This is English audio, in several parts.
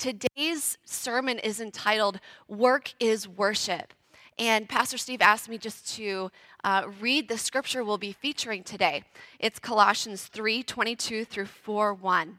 Today's sermon is entitled Work is Worship. And Pastor Steve asked me just to uh, read the scripture we'll be featuring today. It's Colossians 3 22 through 4 1.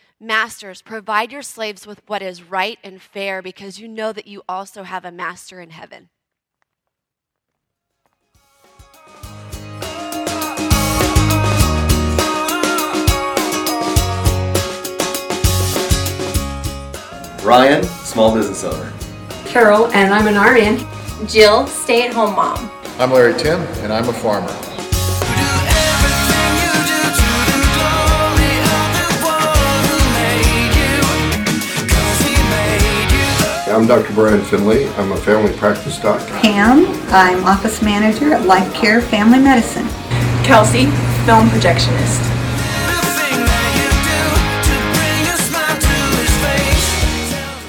Masters, provide your slaves with what is right and fair because you know that you also have a master in heaven. Ryan, small business owner. Carol, and I'm an RN. Jill, stay at home mom. I'm Larry Tim, and I'm a farmer. I'm Dr. Brian Finley. I'm a family practice doctor. Pam, I'm office manager at Life Care Family Medicine. Kelsey, film projectionist.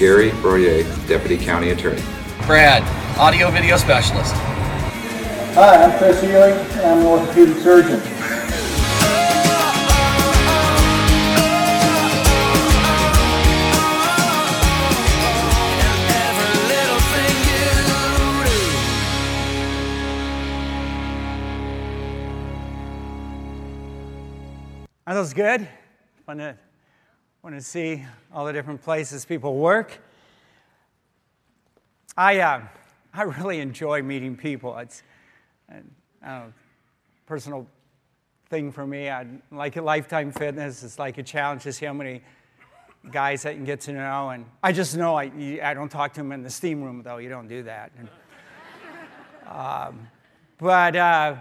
Gary Royer, Deputy County Attorney. Brad, Audio Video Specialist. Hi, I'm Chris Ely, and I'm an orthopedic surgeon. Those good? Want to, want to see all the different places people work. I, uh, I really enjoy meeting people. It's a know, personal thing for me. I like a Lifetime Fitness. It's like a challenge to see how many guys I can get to know. And I just know I, I don't talk to them in the steam room, though. You don't do that. And, um, but uh,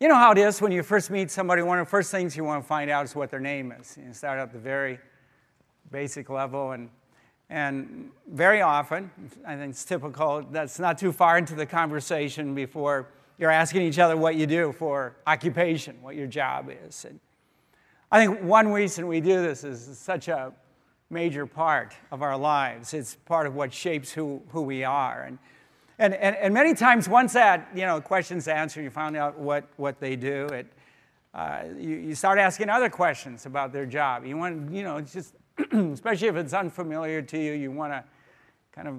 you know how it is when you first meet somebody, one of the first things you want to find out is what their name is. You start at the very basic level, and, and very often, I think it's typical, that's not too far into the conversation before you're asking each other what you do for occupation, what your job is. And I think one reason we do this is such a major part of our lives. It's part of what shapes who, who we are. And and, and, and many times, once that you know, question's answered, you find out what, what they do, it, uh, you, you start asking other questions about their job. You want, you know, just, especially if it's unfamiliar to you, you want to kind of,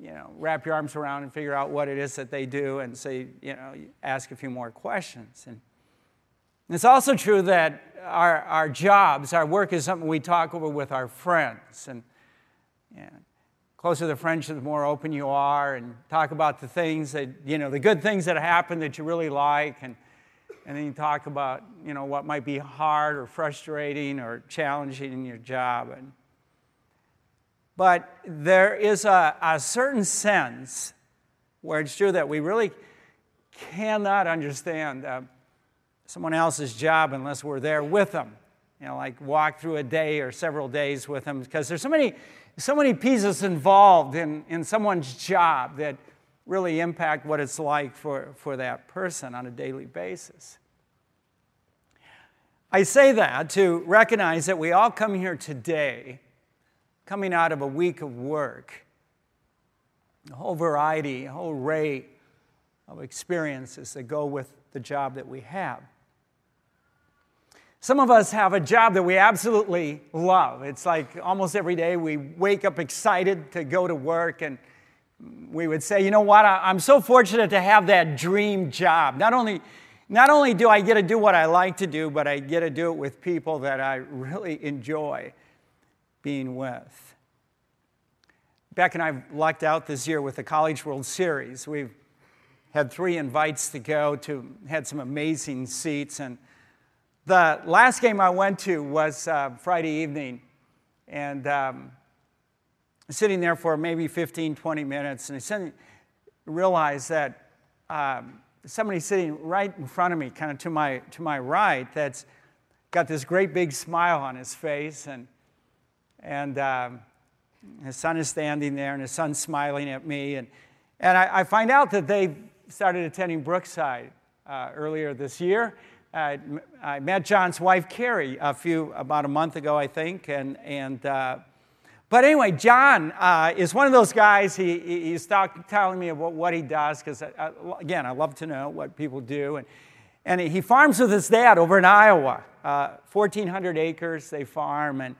you know, wrap your arms around and figure out what it is that they do and say, you know, ask a few more questions. And it's also true that our, our jobs, our work is something we talk over with our friends. And, and closer the friendship, the more open you are, and talk about the things that, you know, the good things that happen that you really like, and, and then you talk about, you know, what might be hard or frustrating or challenging in your job. And, but there is a, a certain sense where it's true that we really cannot understand uh, someone else's job unless we're there with them. You know, like walk through a day or several days with them, because there's so many so many pieces involved in, in someone's job that really impact what it's like for, for that person on a daily basis. I say that to recognize that we all come here today coming out of a week of work, a whole variety, a whole array of experiences that go with the job that we have. Some of us have a job that we absolutely love. It's like almost every day we wake up excited to go to work, and we would say, you know what, I'm so fortunate to have that dream job. Not only, not only do I get to do what I like to do, but I get to do it with people that I really enjoy being with. Beck and I lucked out this year with the College World Series. We've had three invites to go to, had some amazing seats, and the last game I went to was uh, Friday evening, and um, sitting there for maybe 15, 20 minutes, and I suddenly realized that um, somebody sitting right in front of me, kind of to my, to my right, that's got this great big smile on his face, and, and um, His son is standing there, and his son's smiling at me. And, and I, I find out that they started attending Brookside uh, earlier this year. I, I met John's wife, Carrie, a few, about a month ago, I think. And, and, uh, but anyway, John uh, is one of those guys, he, he's talk, telling me about what he does, because again, I love to know what people do. And, and he farms with his dad over in Iowa, uh, 1,400 acres they farm. And,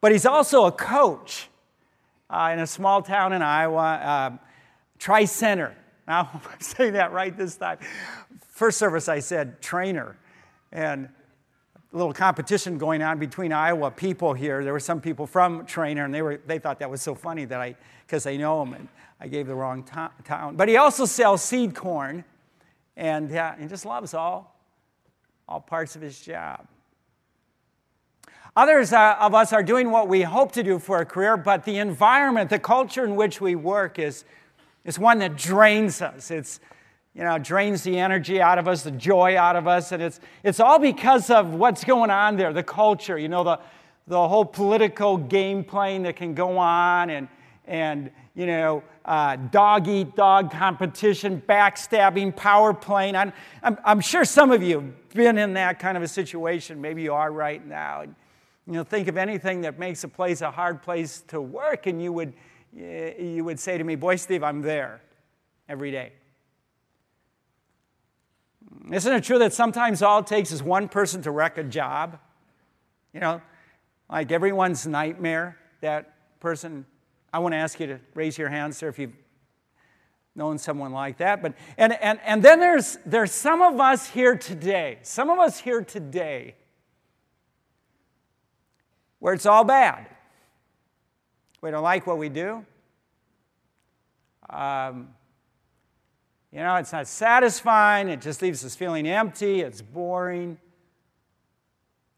but he's also a coach uh, in a small town in Iowa, uh, Tri Center. Now, I'm saying that right this time. First service, I said Treynor. And a little competition going on between Iowa people here. There were some people from Treynor, and they, were, they thought that was so funny that I, because they know him, and I gave the wrong to- town. But he also sells seed corn, and uh, he just loves all, all parts of his job. Others uh, of us are doing what we hope to do for a career, but the environment, the culture in which we work is, is one that drains us. It's, you know, drains the energy out of us, the joy out of us. And it's, it's all because of what's going on there, the culture, you know, the, the whole political game playing that can go on and, and you know, uh, dog eat dog competition, backstabbing, power playing. I'm, I'm, I'm, sure some of you have been in that kind of a situation. Maybe you are right now. And, you know, think of anything that makes a place a hard place to work, and you would, you would say to me, Boy, Steve, I'm there every day. Isn't it true that sometimes all it takes is one person to wreck a job? You know, like everyone's nightmare, that person. I want to ask you to raise your hand, sir, if you've known someone like that. But and and and then there's there's some of us here today, some of us here today, where it's all bad. We don't like what we do. Um, you know, it's not satisfying, it just leaves us feeling empty, it's boring.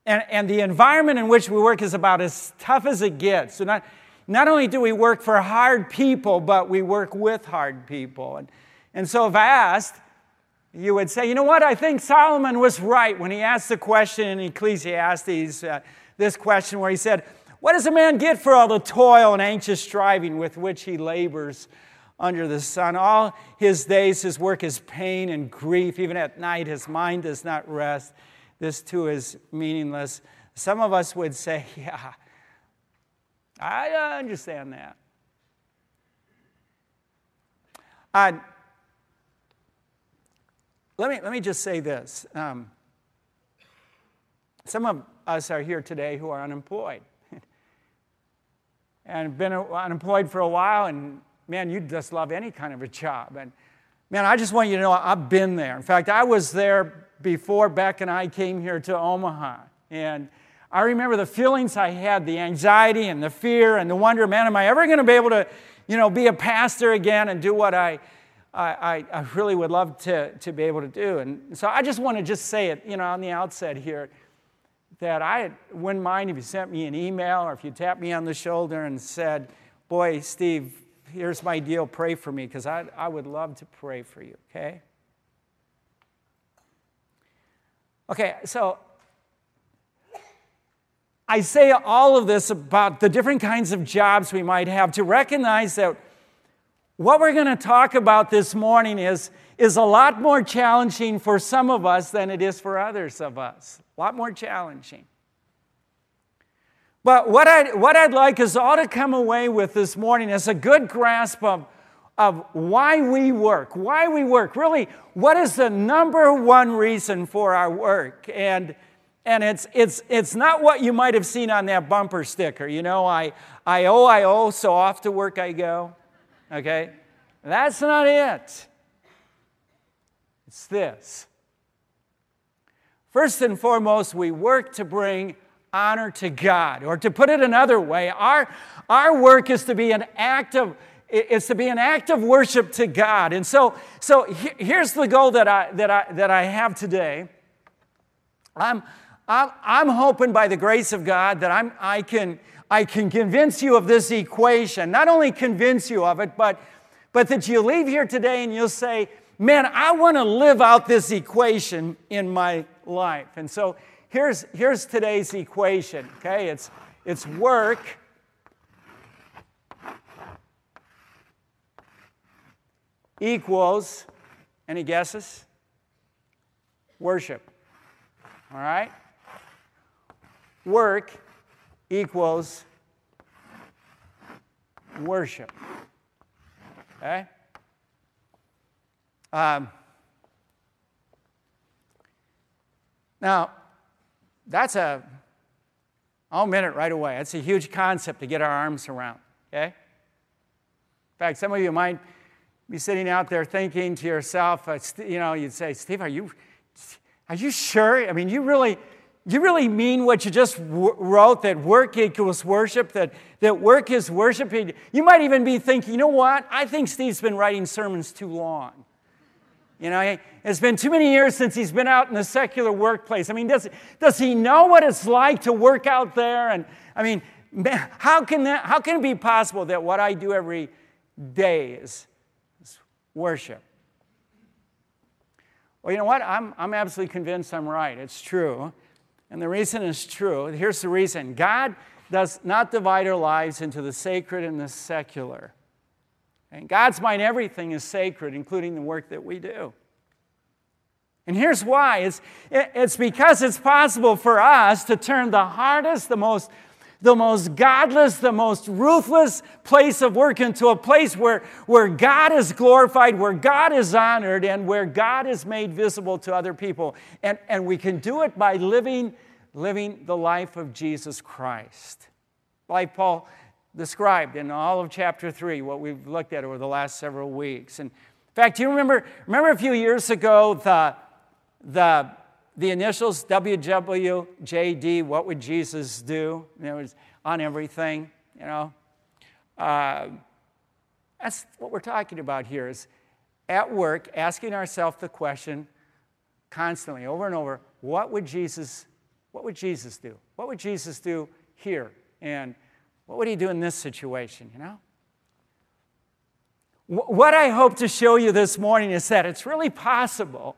And, and the environment in which we work is about as tough as it gets. So, not, not only do we work for hard people, but we work with hard people. And, and so, if asked, you would say, you know what, I think Solomon was right when he asked the question in Ecclesiastes, uh, this question where he said, What does a man get for all the toil and anxious striving with which he labors? under the sun. All his days, his work is pain and grief. Even at night, his mind does not rest. This too is meaningless. Some of us would say, Yeah, I understand that. Uh, let, me, let me just say this. Um, some of us are here today who are unemployed and been unemployed for a while and man, you just love any kind of a job. And man, I just want you to know I've been there. In fact, I was there before Beck and I came here to Omaha. And I remember the feelings I had, the anxiety and the fear and the wonder, man, am I ever going to be able to, you know, be a pastor again and do what I, I, I really would love to, to be able to do. And so I just want to just say it, you know, on the outset here, that I wouldn't mind if you sent me an email or if you tapped me on the shoulder and said, boy, Steve, here's my deal pray for me because I, I would love to pray for you, okay? Okay, so I say all of this about the different kinds of jobs we might have to recognize that what we're going to talk about this morning is, is a lot more challenging for some of us than it is for others of us. A lot more challenging. But what I'd, what I'd like us all to come away with this morning is a good grasp of, of why we work. Why we work. Really, what is the number one reason for our work? And, and it's, it's, it's not what you might have seen on that bumper sticker. You know, I, I owe, I owe, so off to work I go. Okay? That's not it. It's this. First and foremost, we work to bring honor to God. Or to put it another way, our, our work is to be an act of is to be an act of worship to God. And so, so here's the goal that I, that I, that I have today. I'm, I'm, I'm hoping by the grace of God that I'm, I, can, I can convince you of this equation. Not only convince you of it, but, but that you leave here today and you'll say, man, I want to live out this equation in my life. And so here's, here's today's equation, okay? It's, it's work equals, any guesses? Worship. All right? Work equals worship. Okay? Um, now, that's a, I'll admit it right away. That's a huge concept to get our arms around. Okay? In fact, some of you might be sitting out there thinking to yourself, uh, you know, you'd say, Steve, are you, are you sure? I mean, you really, you really mean what you just wrote that work equals worship, that, that work is worship? You might even be thinking, you know what? I think Steve's been writing sermons too long. You know, it's been too many years since he's been out in the secular workplace. I mean, does, does he know what it's like to work out there? And I mean, how can, that, how can it be possible that what I do every day is, is worship? Well, you know what? I'm, I'm absolutely convinced I'm right. It's true. And the reason is true. Here's the reason God does not divide our lives into the sacred and the secular. In God's mind, everything is sacred, including the work that we do. And here's why it's, it's because it's possible for us to turn the hardest, the most the most godless, the most ruthless place of work into a place where, where God is glorified, where God is honored, and where God is made visible to other people. And, and we can do it by living, living the life of Jesus Christ. Like Paul described in all of chapter 3, what we've looked at over the last several weeks. And in fact, do you remember, remember a few years ago the, the the initials WWJD, what would Jesus do? And it was on everything, you know. Uh, that's what we're talking about here is at work asking ourselves the question constantly over and over what would jesus what would jesus do what would jesus do here and what would he do in this situation you know what i hope to show you this morning is that it's really possible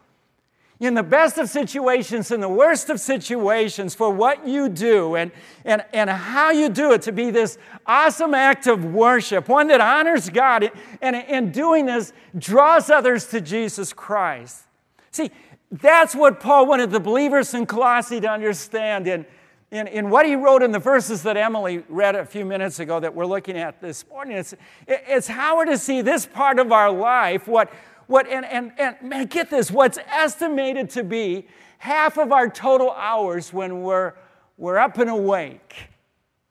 in the best of situations, in the worst of situations, for what you do and, and, and how you do it to be this awesome act of worship, one that honors God, and in doing this, draws others to Jesus Christ. See, that's what Paul wanted the believers in Colossae to understand in, in, in what he wrote in the verses that Emily read a few minutes ago that we're looking at this morning. It's, it's how we're to see this part of our life, what what, and, and, and man, get this, what's estimated to be half of our total hours when we're, we're up and awake.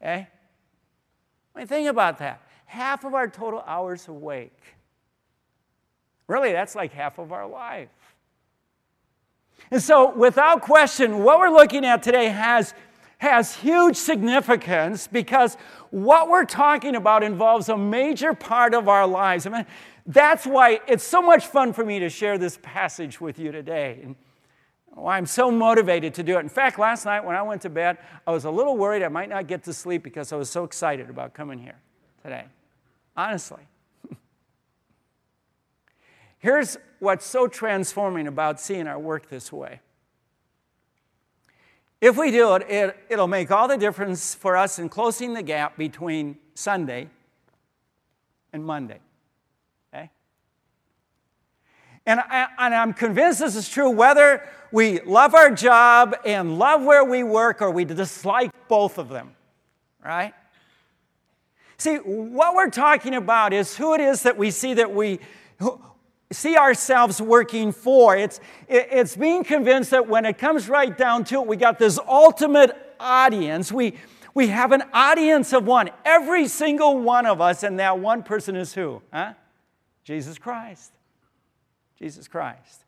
Okay? I mean, think about that. Half of our total hours awake. Really, that's like half of our life. And so, without question, what we're looking at today has, has huge significance because what we're talking about involves a major part of our lives. I mean, that's why it's so much fun for me to share this passage with you today. And why I'm so motivated to do it. In fact, last night when I went to bed, I was a little worried I might not get to sleep because I was so excited about coming here today. Honestly. Here's what's so transforming about seeing our work this way. If we do it, it, it'll make all the difference for us in closing the gap between Sunday and Monday. And, I, and I'm convinced this is true whether we love our job and love where we work or we dislike both of them, right? See, what we're talking about is who it is that we see that we see ourselves working for. It's, it's being convinced that when it comes right down to it, we got this ultimate audience. We, we have an audience of one, every single one of us, and that one person is who? Huh? Jesus Christ. Jesus Christ.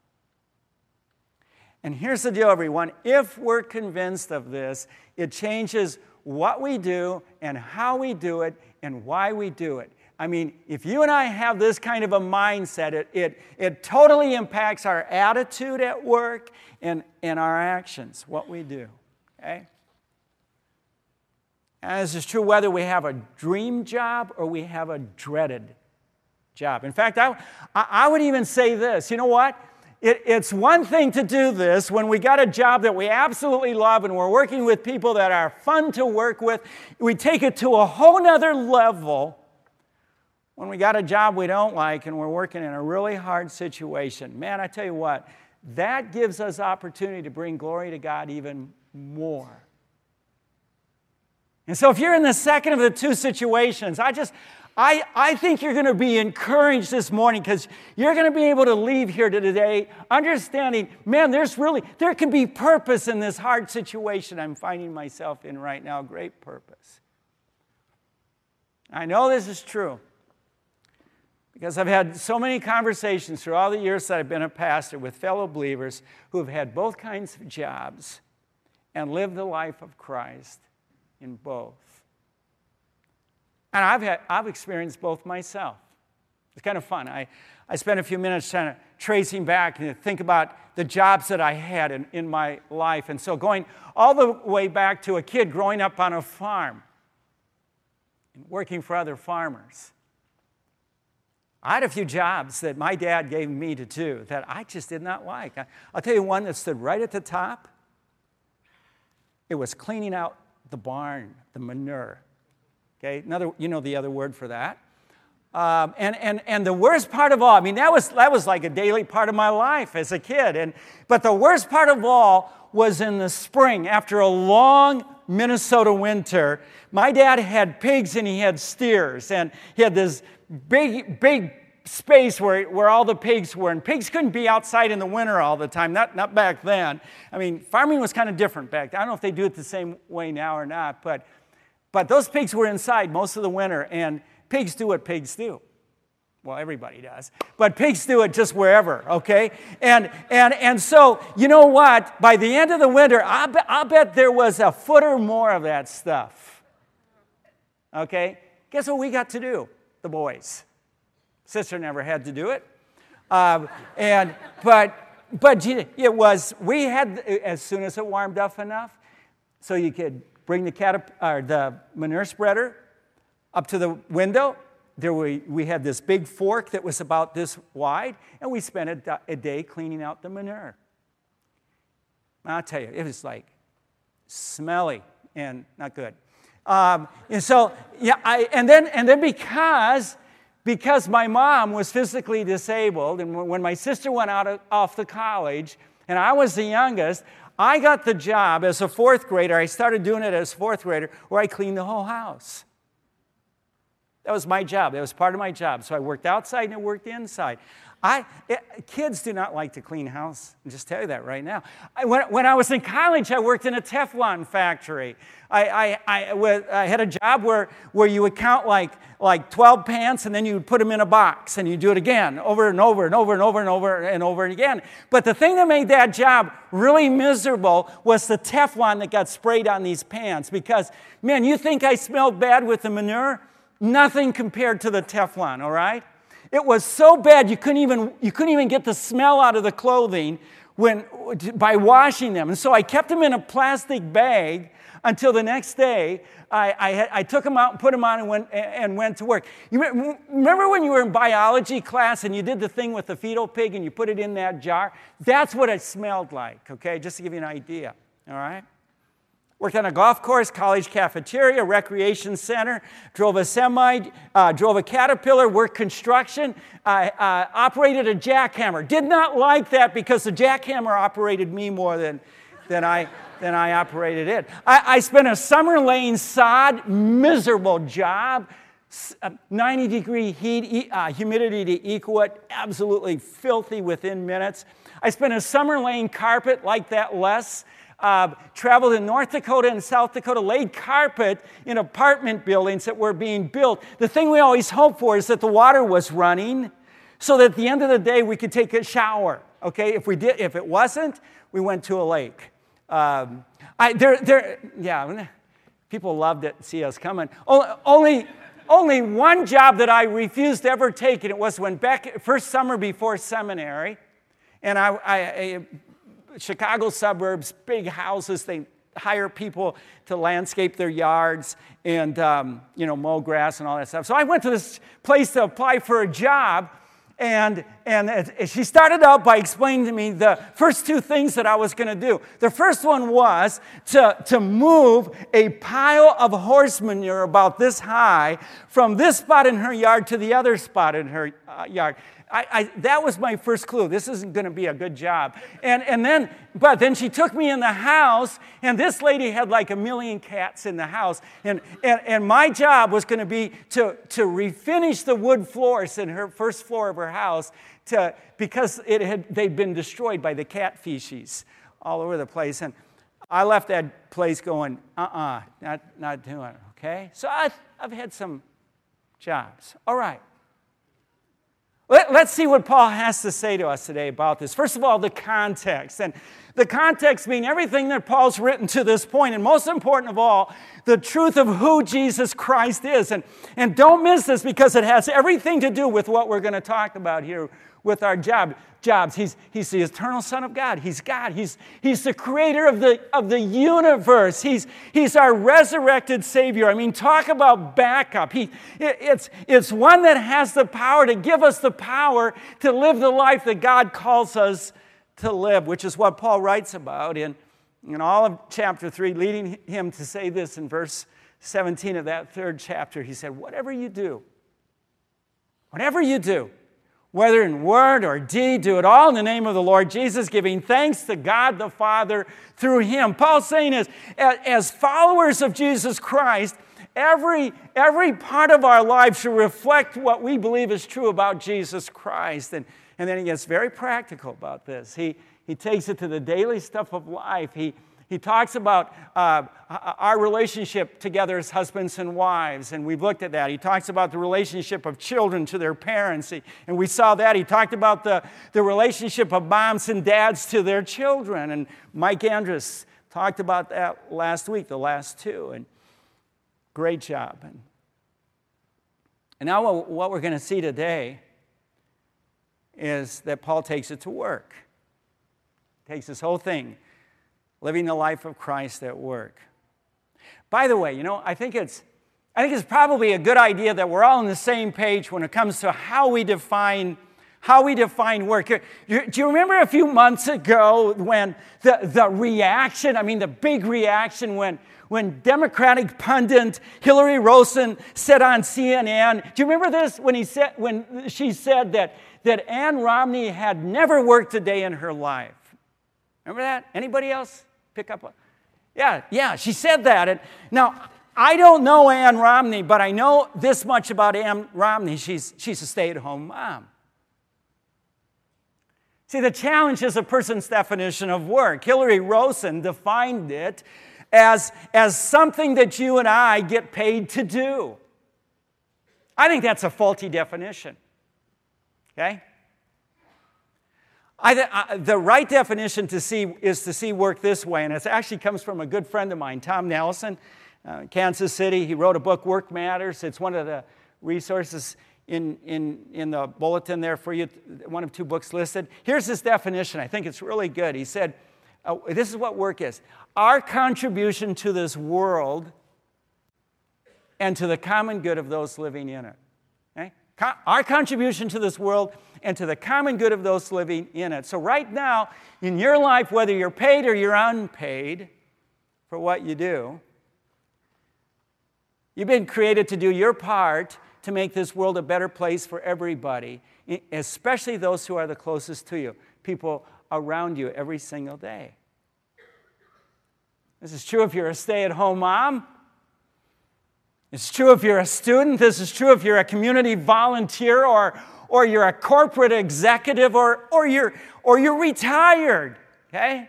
And here's the deal, everyone. If we're convinced of this, it changes what we do and how we do it and why we do it. I mean, if you and I have this kind of a mindset, it, it, it totally impacts our attitude at work and, and our actions, what we do. Okay? And this is true whether we have a dream job or we have a dreaded job. In fact, I, I would even say this you know what? It, it's one thing to do this when we got a job that we absolutely love and we're working with people that are fun to work with. We take it to a whole nother level when we got a job we don't like and we're working in a really hard situation, man, I tell you what, that gives us opportunity to bring glory to God even more. And so if you're in the second of the two situations, I just, I, I think you're going to be encouraged this morning because you're going to be able to leave here today understanding, man, there's really, there can be purpose in this hard situation I'm finding myself in right now, great purpose. I know this is true because I've had so many conversations through all the years that I've been a pastor with fellow believers who have had both kinds of jobs and lived the life of Christ in both. And I've, had, I've experienced both myself. It's kind of fun. I, I spent a few minutes kind of tracing back and think about the jobs that I had in, in my life. And so going all the way back to a kid growing up on a farm and working for other farmers. I had a few jobs that my dad gave me to do that I just did not like. I'll tell you one that stood right at the top. It was cleaning out the barn, the manure. Okay, another, you know the other word for that. Um, and, and, and the worst part of all, I mean, that was, that was like a daily part of my life as a kid. And, but the worst part of all was in the spring after a long Minnesota winter. My dad had pigs and he had steers, and he had this big, big space where, where all the pigs were. And pigs couldn't be outside in the winter all the time, not, not back then. I mean, farming was kind of different back then. I don't know if they do it the same way now or not, but, but those pigs were inside most of the winter, and pigs do what pigs do. Well, everybody does. But pigs do it just wherever, okay? And, and, and so, you know what? By the end of the winter, I, be, I bet there was a foot or more of that stuff. Okay? Guess what we got to do? The boys. Sister never had to do it. Um, and, but, but it was, we had, as soon as it warmed up enough, so you could bring the, catap- or the manure spreader up to the window. There we, we had this big fork that was about this wide, and we spent a, a day cleaning out the manure. And I'll tell you, it was like smelly and not good. Um, and so, yeah, I, and then, and then because, because my mom was physically disabled, and when my sister went out of, off to college, and I was the youngest, I got the job as a fourth grader. I started doing it as a fourth grader, where I cleaned the whole house. That was my job. That was part of my job. So I worked outside and I worked inside. I, kids do not like to clean house. I'll just tell you that right now. I, when, when I was in college, I worked in a Teflon factory. I, I, I, I had a job where, where you would count like, like 12 pants and then you would put them in a box and you do it again over and over and over and over and over and over and again. But the thing that made that job really miserable was the Teflon that got sprayed on these pants because, man, you think I smelled bad with the manure? Nothing compared to the Teflon, all right? It was so bad you couldn't even, you couldn't even get the smell out of the clothing when, by washing them. And so I kept them in a plastic bag until the next day I, I, I, took them out and put them on and went, and went to work. You remember when you were in biology class and you did the thing with the fetal pig and you put it in that jar? That's what it smelled like, okay? Just to give you an idea, all right? Worked on a golf course, college cafeteria, recreation center, drove a semi, uh, drove a caterpillar, worked construction, uh, uh, operated a jackhammer. Did not like that because the jackhammer operated me more than, than, I, than I operated it. I, I spent a summer laying sod, miserable job, uh, 90 degree heat, uh, humidity to equal it, absolutely filthy within minutes. I spent a summer laying carpet like that less uh, traveled in North Dakota and South Dakota, laid carpet in apartment buildings that were being built. The thing we always hoped for is that the water was running so that at the end of the day we could take a shower. Okay, if we did, if it wasn't, we went to a lake. Um, I, there, there, yeah, people loved it. See us coming. Only, only one job that I refused to ever take, and it was when back first summer before seminary, and I, I, Chicago suburbs, big houses. They hire people to landscape their yards and um, you know mow grass and all that stuff. So I went to this place to apply for a job, and, and she started out by explaining to me the first two things that I was going to do. The first one was to, to move a pile of horse manure about this high from this spot in her yard to the other spot in her uh, yard. I, I, that was my first clue. This isn't going to be a good job. And, and then, but then she took me in the house, and this lady had like a million cats in the house. And, and, and my job was going to be to, to refinish the wood floors in her first floor of her house to, because it had, they'd been destroyed by the cat feces all over the place. And I left that place going, uh uh-uh, uh, not, not doing it, okay? So I've, I've had some jobs. All right. Let, us see what Paul has to say to us today about this. First of all, the context. And the context being everything that Paul's written to this point, and most important of all, the truth of who Jesus Christ is. And, and don't miss this because it has everything to do with what we're going to talk about here with our job jobs. He's, he's the eternal Son of God. He's God. He's, he's the creator of the, of the universe. He's, he's our resurrected Savior. I mean, talk about backup. He, it, it's, it's one that has the power to give us the power to live the life that God calls us to live, which is what Paul writes about in, in all of chapter 3, leading him to say this in verse 17 of that third chapter. He said, Whatever you do, whatever you do, whether in word or deed, do it all in the name of the Lord Jesus, giving thanks to God the Father through Him. Paul's saying is, as followers of Jesus Christ, every, every part of our life should reflect what we believe is true about Jesus Christ. And, and then he gets very practical about this. He, he takes it to the daily stuff of life. He, he talks about uh, our relationship together as husbands and wives, and we've looked at that. He talks about the relationship of children to their parents, and we saw that. He talked about the, the relationship of moms and dads to their children, and Mike Andrus talked about that last week, the last two, and great job. And, and now, what we're going to see today is that Paul takes it to work, takes this whole thing living the life of Christ at work. By the way, you know, I think it's I think it's probably a good idea that we're all on the same page when it comes to how we define how we define work. Do you remember a few months ago when the, the reaction, I mean, the big reaction when, when Democratic pundit Hillary Rosen said on CNN, do you remember this when, he said, when she said that, that Ann Romney had never worked a day in her life? Remember that? Anybody else pick up? Yeah, yeah, she said that. And now, I don't know Ann Romney, but I know this much about Ann Romney. She's, she's a stay at home mom. See, the challenge is a person's definition of work. Hillary Rosen defined it as, as something that you and I get paid to do. I think that's a faulty definition. Okay? I, I, the right definition to see is to see work this way, and it actually comes from a good friend of mine, Tom Nelson, uh, Kansas City. He wrote a book, Work Matters. It's one of the resources in, in, in the bulletin there for you, one of two books listed. Here's his definition. I think it's really good. He said, uh, This is what work is our contribution to this world and to the common good of those living in it. Okay? Our contribution to this world and to the common good of those living in it. So, right now, in your life, whether you're paid or you're unpaid for what you do, you've been created to do your part to make this world a better place for everybody, especially those who are the closest to you, people around you every single day. This is true if you're a stay at home mom. It's true if you're a student. This is true if you're a community volunteer or, or you're a corporate executive or, or, you're, or you're retired, okay?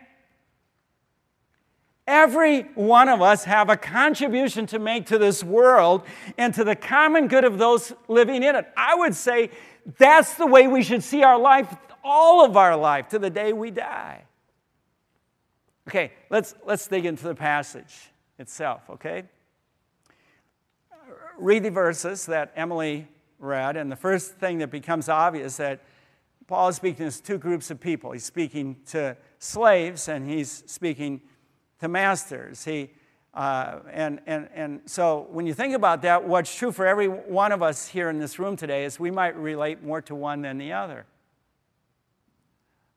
Every one of us have a contribution to make to this world and to the common good of those living in it. I would say that's the way we should see our life, all of our life, to the day we die. Okay, let's, let's dig into the passage itself, okay? Read the verses that Emily read, and the first thing that becomes obvious that Paul is speaking to two groups of people. He's speaking to slaves and he's speaking to masters. He, Uh, and, and, and so when you think about that, what's true for every one of us here in this room today is we might relate more to one than the other.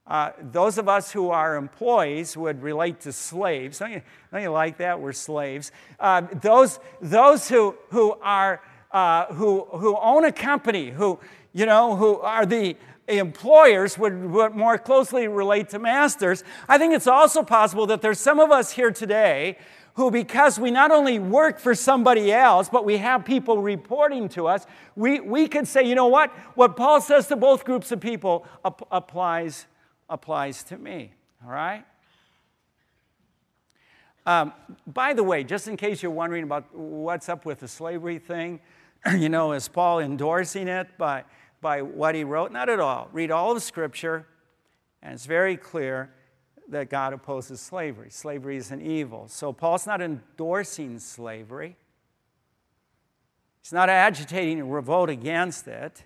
Uh, those of us who are employees would relate to slaves. Don't you, don't you like that? We're slaves. Uh, those those who, who, are, uh, who, who own a company, who, you know, who are the employers would, would more closely relate to masters. I think it's also possible that there's some of us here today who, because we not only work for somebody else, but we have people reporting to us, we, we could say, you know what? What Paul says to both groups of people ap- applies, applies to me. All right? Um, by the way, just in case you're wondering about what's up with the slavery thing, you know, is Paul endorsing it by, by what he wrote? Not at all. Read all of Scripture, and it's very clear that God opposes slavery. Slavery is an evil. So Paul's not endorsing slavery, he's not agitating a revolt against it.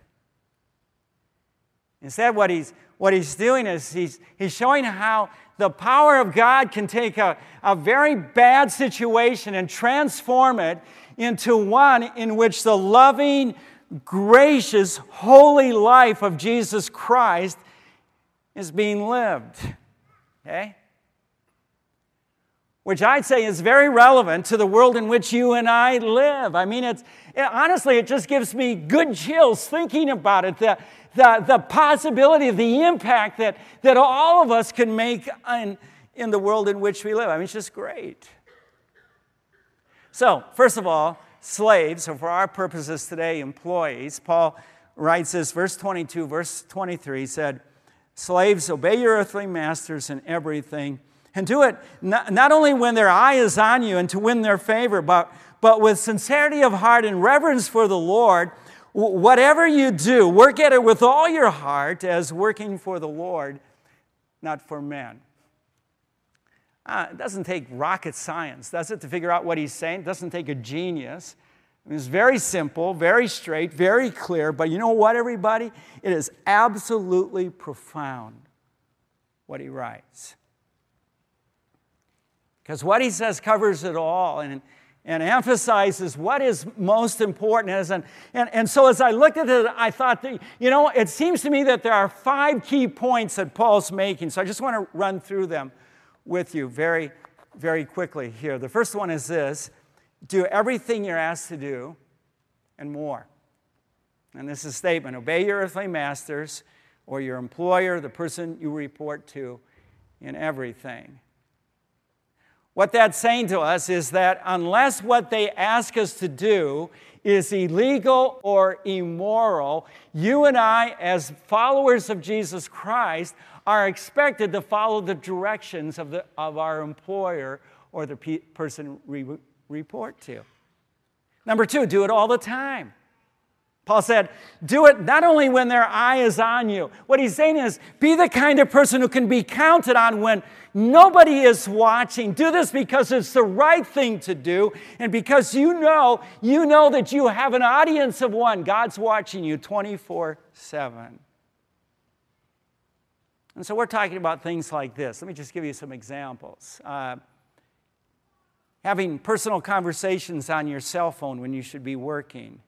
Instead, what he's, what he's doing is he's, he's showing how the power of God can take a, a very bad situation and transform it into one in which the loving, gracious, holy life of Jesus Christ is being lived. Okay? Which I'd say is very relevant to the world in which you and I live. I mean, it's, it, honestly, it just gives me good chills thinking about it. The, the, the possibility of the impact that, that all of us can make in, in the world in which we live. I mean, it's just great. So, first of all, slaves, so for our purposes today, employees, Paul writes this, verse 22, verse 23 said, Slaves, obey your earthly masters in everything. And do it not, not only when their eye is on you and to win their favor, but, but with sincerity of heart and reverence for the Lord. Whatever you do, work at it with all your heart as working for the Lord, not for men. Uh, it doesn't take rocket science, does it, to figure out what he's saying? It doesn't take a genius. It's very simple, very straight, very clear, but you know what, everybody? It is absolutely profound what he writes. Because what he says covers it all and, and emphasizes what is most important. Is, and, and, and so as I looked at it, I thought, that, you know, it seems to me that there are five key points that Paul's making. So I just want to run through them with you very, very quickly here. The first one is this do everything you're asked to do and more. And this is a statement obey your earthly masters or your employer, the person you report to, in everything. What that's saying to us is that unless what they ask us to do is illegal or immoral, you and I, as followers of Jesus Christ, are expected to follow the directions of, the, of our employer or the pe- person we report to. Number two, do it all the time. Paul said, do it not only when their eye is on you. What he's saying is, be the kind of person who can be counted on when nobody is watching. Do this because it's the right thing to do, and because you know, you know that you have an audience of one. God's watching you 24 7. And so we're talking about things like this. Let me just give you some examples. Uh, having personal conversations on your cell phone when you should be working,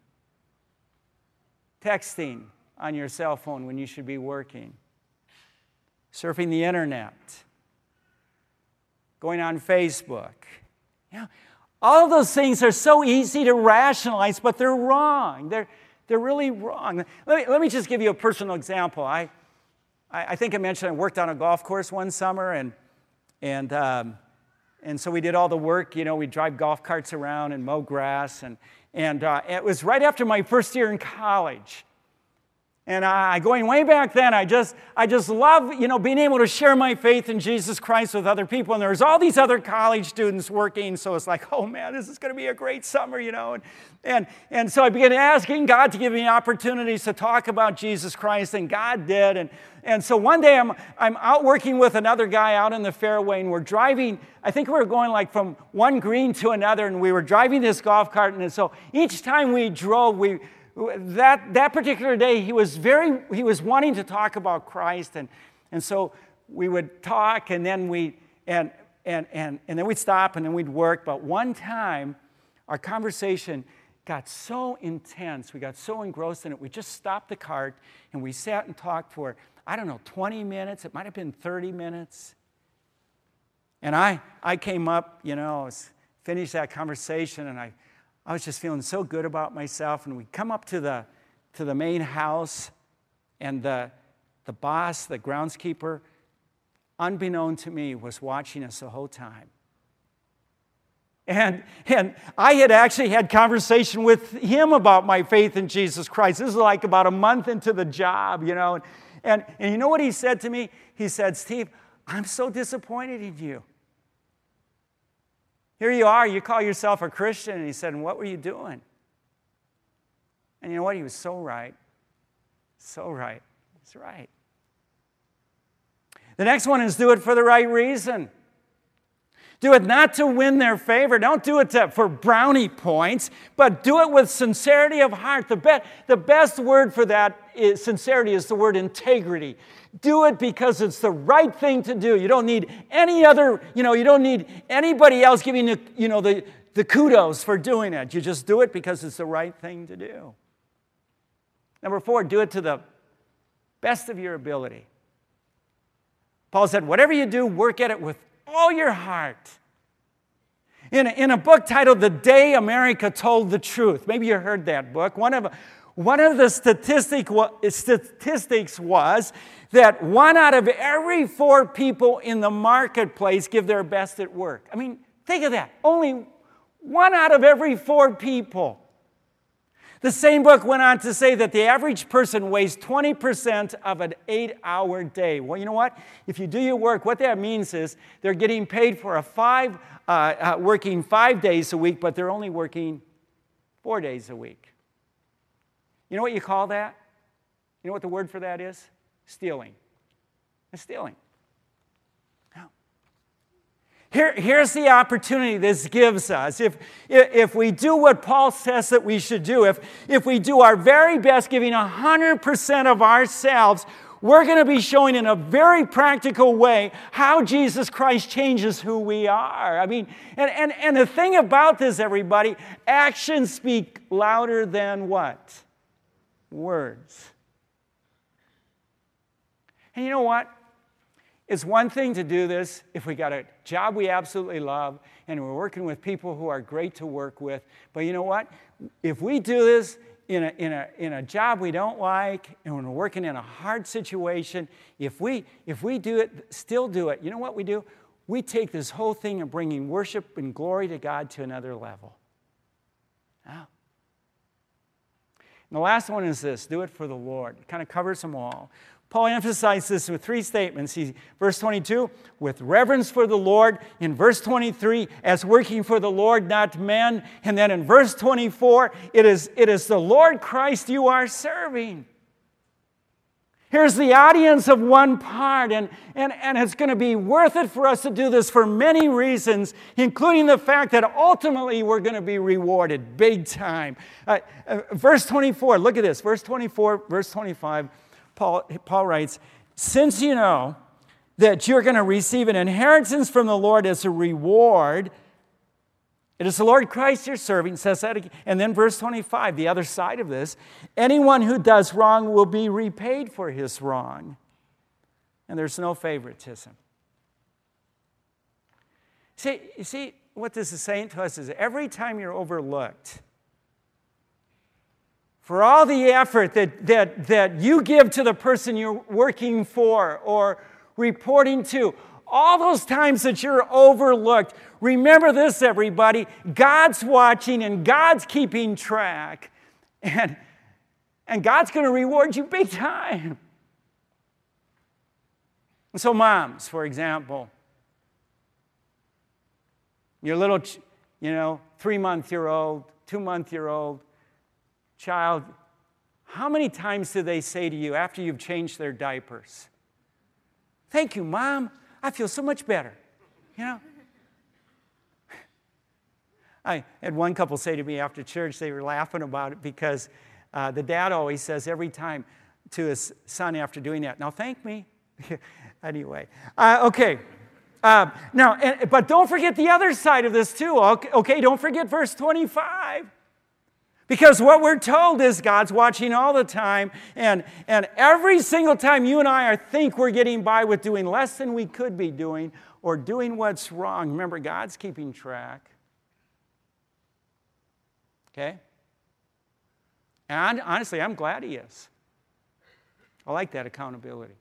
texting on your cell phone when you should be working, surfing the internet, going on Facebook. Yeah, all those things are so easy to rationalize, but they're wrong. They're, they're really wrong. Let me, let me just give you a personal example. I, I, I think I mentioned I worked on a golf course one summer, and, and um, and so we did all the work. You know, we drive golf carts around and mow grass. And, and uh, it was right after my first year in college. And I, going way back then, I just, I just love, you know, being able to share my faith in Jesus Christ with other people. And there's all these other college students working, so it's like, oh man, this is going to be a great summer, you know. And, and, and so I began asking God to give me opportunities to talk about Jesus Christ, and God did. And, and so one day I'm, I'm out working with another guy out in the fairway, and we're driving, I think we were going like from one green to another, and we were driving this golf cart. And so each time we drove, we, that, that particular day, he was very, he was wanting to talk about Christ. And, and so we would talk, and then we, and and, and, and then we'd stop and then we'd work. But one time, our conversation got so intense, we got so engrossed in it, we just stopped the cart and we sat and talked for, I don't know, 20 minutes. It might have been 30 minutes. And I, I came up, you know, finished that conversation, and I, I was just feeling so good about myself. And we come up to the, to the main house, and the, the boss, the groundskeeper, unbeknown to me, was watching us the whole time. And, and I had actually had conversation with him about my faith in Jesus Christ. This is like about a month into the job, you know. And, and you know what he said to me? He said, Steve, I'm so disappointed in you. Here you are, you call yourself a Christian. And he said, And what were you doing? And you know what? He was so right. So right. He's right. The next one is do it for the right reason. Do it not to win their favor. Don't do it to, for brownie points, but do it with sincerity of heart. The, be, the best word for that is, sincerity is the word integrity. Do it because it's the right thing to do. You don't need any other, you know, you don't need anybody else giving you, you know, the, the kudos for doing it. You just do it because it's the right thing to do. Number four, do it to the best of your ability. Paul said, whatever you do, work at it with all your heart. In a, in a book titled The Day America Told the Truth, maybe you heard that book. One of, one of the statistic, statistics was that one out of every four people in the marketplace give their best at work. I mean, think of that. Only one out of every four people. The same book went on to say that the average person wastes 20% of an eight hour day. Well, you know what? If you do your work, what that means is they're getting paid for a five, uh, uh, working five days a week, but they're only working four days a week. You know what you call that? You know what the word for that is? Stealing. It's stealing. Here, here's the opportunity this gives us. If, if we do what Paul says that we should do, if, if we do our very best, giving 100% of ourselves, we're going to be showing in a very practical way how Jesus Christ changes who we are. I mean, and, and, and the thing about this, everybody, actions speak louder than what? Words. And you know what? It's one thing to do this if we got a job we absolutely love and we're working with people who are great to work with. But you know what? If we do this in a, in a, in a job we don't like and when we're working in a hard situation, if we, if we do it, still do it, you know what we do? We take this whole thing of bringing worship and glory to God to another level. Now, And the last one is this do it for the Lord. It kind of covers them all. Paul emphasized this with three statements. He, verse 22, with reverence for the Lord. In verse 23, as working for the Lord, not men. And then in verse 24, it is, it is the Lord Christ you are serving. Here's the audience of one part, and, and, and it's going to be worth it for us to do this for many reasons, including the fact that ultimately we're going to be rewarded big time. Uh, uh, verse 24, look at this. Verse 24, verse 25. Paul, Paul writes, Since you know that you're going to receive an inheritance from the Lord as a reward, it is the Lord Christ you're serving, says that again. And then verse 25, the other side of this anyone who does wrong will be repaid for his wrong. And there's no favoritism. See, you see, what this is saying to us is every time you're overlooked, for all the effort that, that, that you give to the person you're working for or reporting to, all those times that you're overlooked, remember this, everybody God's watching and God's keeping track. And, and God's going to reward you big time. And so, moms, for example, your little, you know, three month year old, two month year old, child, how many times do they say to you after you've changed their diapers? Thank you, Mom. I feel so much better. You know? I had one couple say to me after church, they were laughing about it because uh, the dad always says every time to his son after doing that, now thank me. anyway, uh, okay. Uh, now, and, but don't forget the other side of this too. Okay, okay, don't forget verse 25. Because what we're told is God's watching all the time, and, and every single time you and I are, think we're getting by with doing less than we could be doing or doing what's wrong, remember, God's keeping track. Okay? And honestly, I'm glad He is. I like that accountability.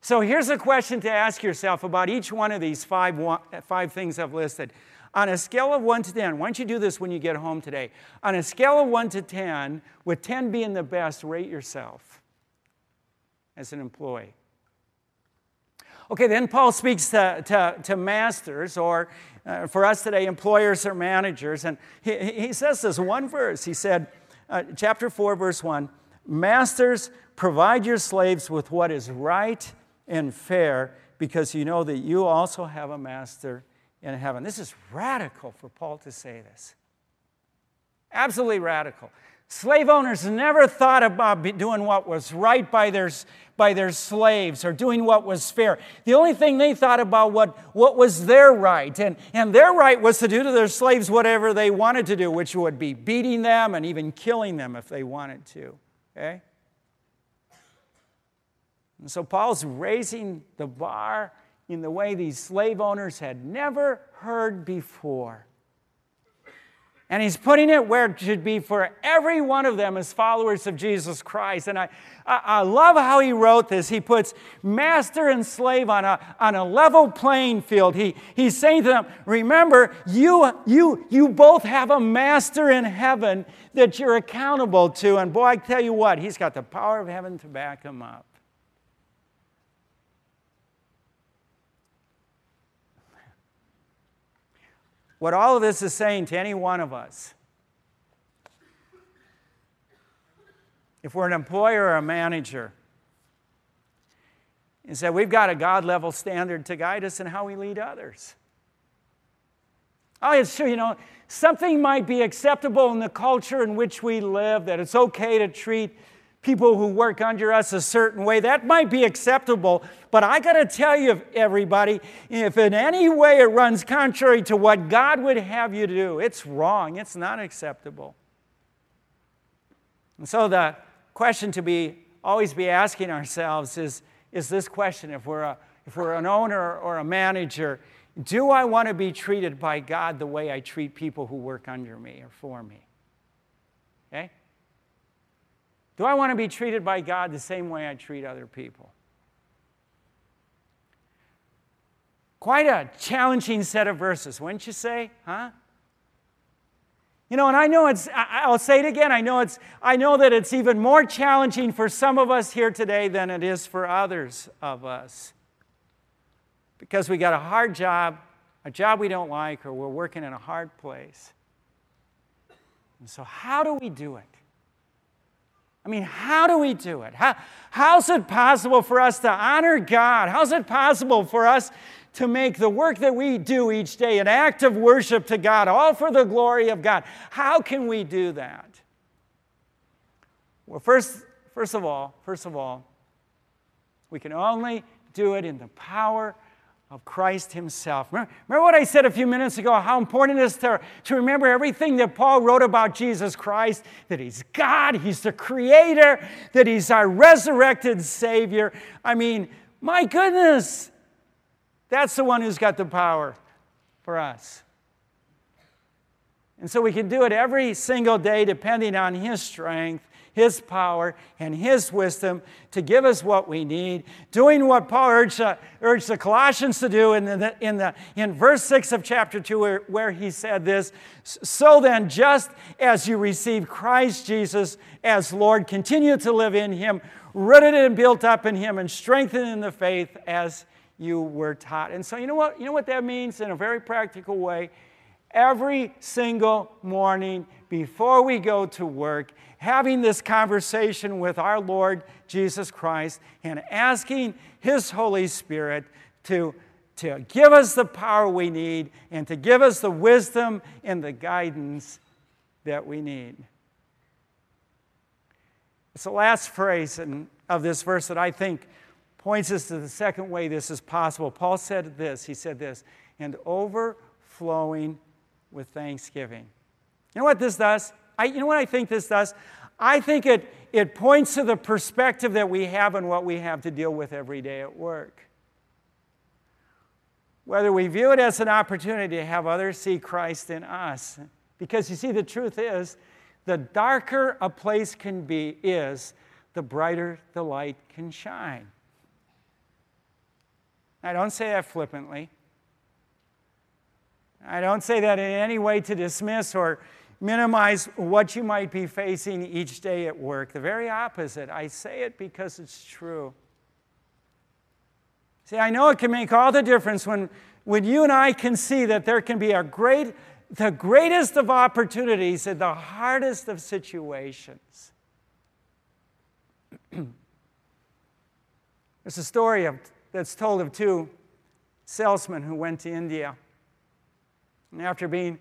So here's a question to ask yourself about each one of these five, five things I've listed. On a scale of 1 to 10, why don't you do this when you get home today? On a scale of 1 to 10, with 10 being the best, rate yourself as an employee. Okay, then Paul speaks to, to, to masters, or uh, for us today, employers or managers. And he, he says this one verse. He said, uh, chapter 4, verse 1 Masters, provide your slaves with what is right and fair, because you know that you also have a master in heaven. This is radical for Paul to say this. Absolutely radical. Slave owners never thought about doing what was right by their, by their slaves or doing what was fair. The only thing they thought about what, what was their right. And, and their right was to do to their slaves whatever they wanted to do, which would be beating them and even killing them if they wanted to. Okay? And so Paul's raising the bar in the way these slave owners had never heard before. And he's putting it where it should be for every one of them as followers of Jesus Christ. And I, I, love how he wrote this. He puts master and slave on a, on a level playing field. He, he's saying to them, remember, you, you, you both have a master in heaven that you're accountable to. And boy, I tell you what, he's got the power of heaven to back him up. What all of this is saying to any one of us, if we're an employer or a manager, is that we've got a God level standard to guide us in how we lead others. Oh, it's true, you know, something might be acceptable in the culture in which we live, that it's okay to treat people who work under us a certain way. That might be acceptable, but I got to tell you, everybody, if in any way it runs contrary to what God would have you do, it's wrong. It's not acceptable. And so the question to be always be asking ourselves is, is this question if we're, a, if we're an owner or a manager, do I want to be treated by God the way I treat people who work under me or for me? Okay? Do I want to be treated by God the same way I treat other people? Quite a challenging set of verses, wouldn't you say? Huh? You know, and I know it's, I'll say it again, I know, it's, I know that it's even more challenging for some of us here today than it is for others of us. Because we got a hard job, a job we don't like, or we're working in a hard place. And so, how do we do it? I mean, how do we do it? How, how's it possible for us to honor God? How's it possible for us to make the work that we do each day an act of worship to God, all for the glory of God? How can we do that? Well, first, first of all, first of all, we can only do it in the power of Christ Himself. Remember, remember, what I said a few minutes ago how important it is to, to remember everything that Paul wrote about Jesus Christ that He's God, He's the Creator, that He's our resurrected Savior. I mean, my goodness, that's the one who's got the power for us. And so we can do it every single day depending on His strength his power and His wisdom to give us what we need, doing what Paul urged, uh, urged the Colossians to do in, the, in, the, in verse 6 of chapter 2, where, where he said this So then, just as you receive Christ Jesus as Lord, continue to live in Him, rooted and built up in Him, and strengthened in the faith as you were taught. And so, you know what, you know what that means in a very practical way? Every single morning before we go to work, having this conversation with our Lord Jesus Christ and asking His Holy Spirit to, to give us the power we need and to give us the wisdom and the guidance that we need. It's the last phrase in, of this verse that I think points us to the second way this is possible. Paul said this he said this, and overflowing with thanksgiving. You know what this does? I, you know what I think this does? I think it, it points to the perspective that we have and what we have to deal with every day at work. Whether we view it as an opportunity to have others see Christ in us. Because you see, the truth is, the darker a place can be, is, the brighter the light can shine. I don't say that flippantly. I don't say that in any way to dismiss or minimize what you might be facing each day at work. The very opposite. I say it because it's true. See, I know it can make all the difference when, when you and I can see that there can be a great, the greatest of opportunities in the hardest of situations. There's a story of, that's told of two salesmen who went to India. And after being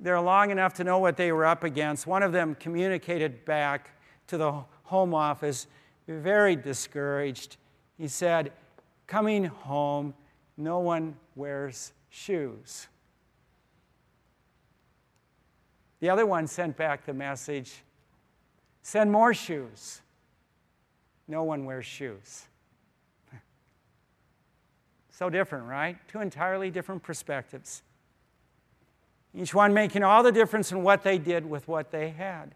there long enough to know what they were up against, one of them communicated back to the home office, very discouraged. He said, Coming home, no one wears shoes. The other one sent back the message send more shoes. No one wears shoes. so different, right? Two entirely different perspectives. Each one making all the difference in what they did with what they had.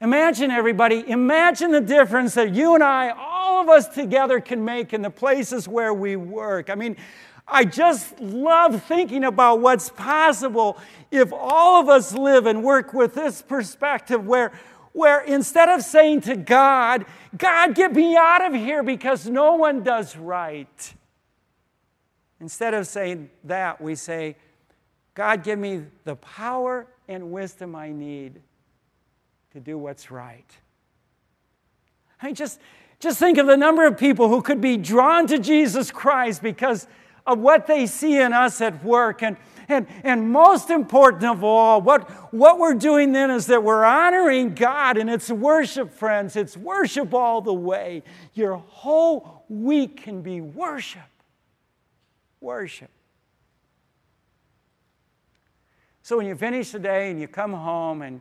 Imagine, everybody, imagine the difference that you and I, all of us together, can make in the places where we work. I mean, I just love thinking about what's possible if all of us live and work with this perspective where, where instead of saying to God, God, get me out of here because no one does right, instead of saying that, we say, God, give me the power and wisdom I need to do what's right. I mean, just, just think of the number of people who could be drawn to Jesus Christ because of what they see in us at work. And, and, and most important of all, what, what we're doing then is that we're honoring God, and it's worship, friends. It's worship all the way. Your whole week can be worship. Worship. So when you finish the day and you come home and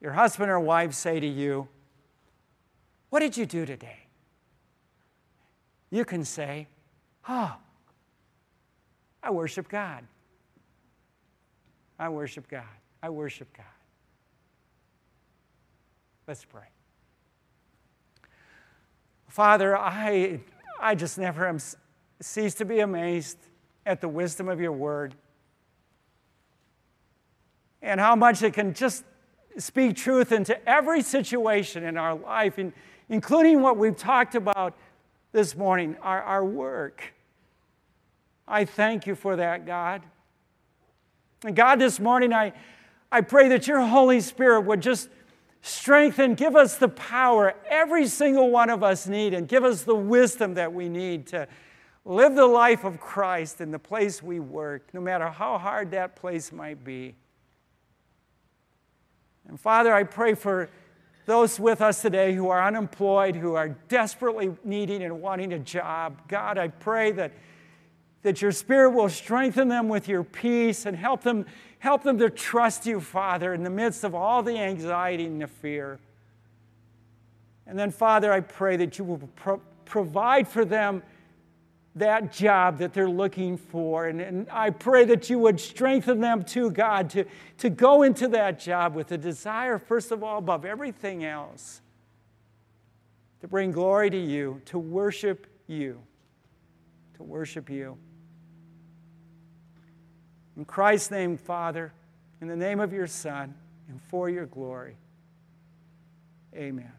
your husband or wife say to you, What did you do today? You can say, Oh, I worship God. I worship God. I worship God. Let's pray. Father, I, I just never am, cease to be amazed at the wisdom of your word and how much it can just speak truth into every situation in our life, including what we've talked about this morning our, our work. I thank you for that, God. And God, this morning, I, I pray that your Holy Spirit would just strengthen, give us the power every single one of us need, and give us the wisdom that we need to live the life of Christ in the place we work, no matter how hard that place might be. And Father, I pray for those with us today who are unemployed, who are desperately needing and wanting a job. God, I pray that, that your Spirit will strengthen them with your peace and help them, help them to trust you, Father, in the midst of all the anxiety and the fear. And then, Father, I pray that you will pro- provide for them that job that they're looking for. And, and I pray that you would strengthen them too, God, to, to go into that job with a desire, first of all, above everything else, to bring glory to you, to worship you, to worship you. In Christ's name, Father, in the name of your Son, and for your glory, amen.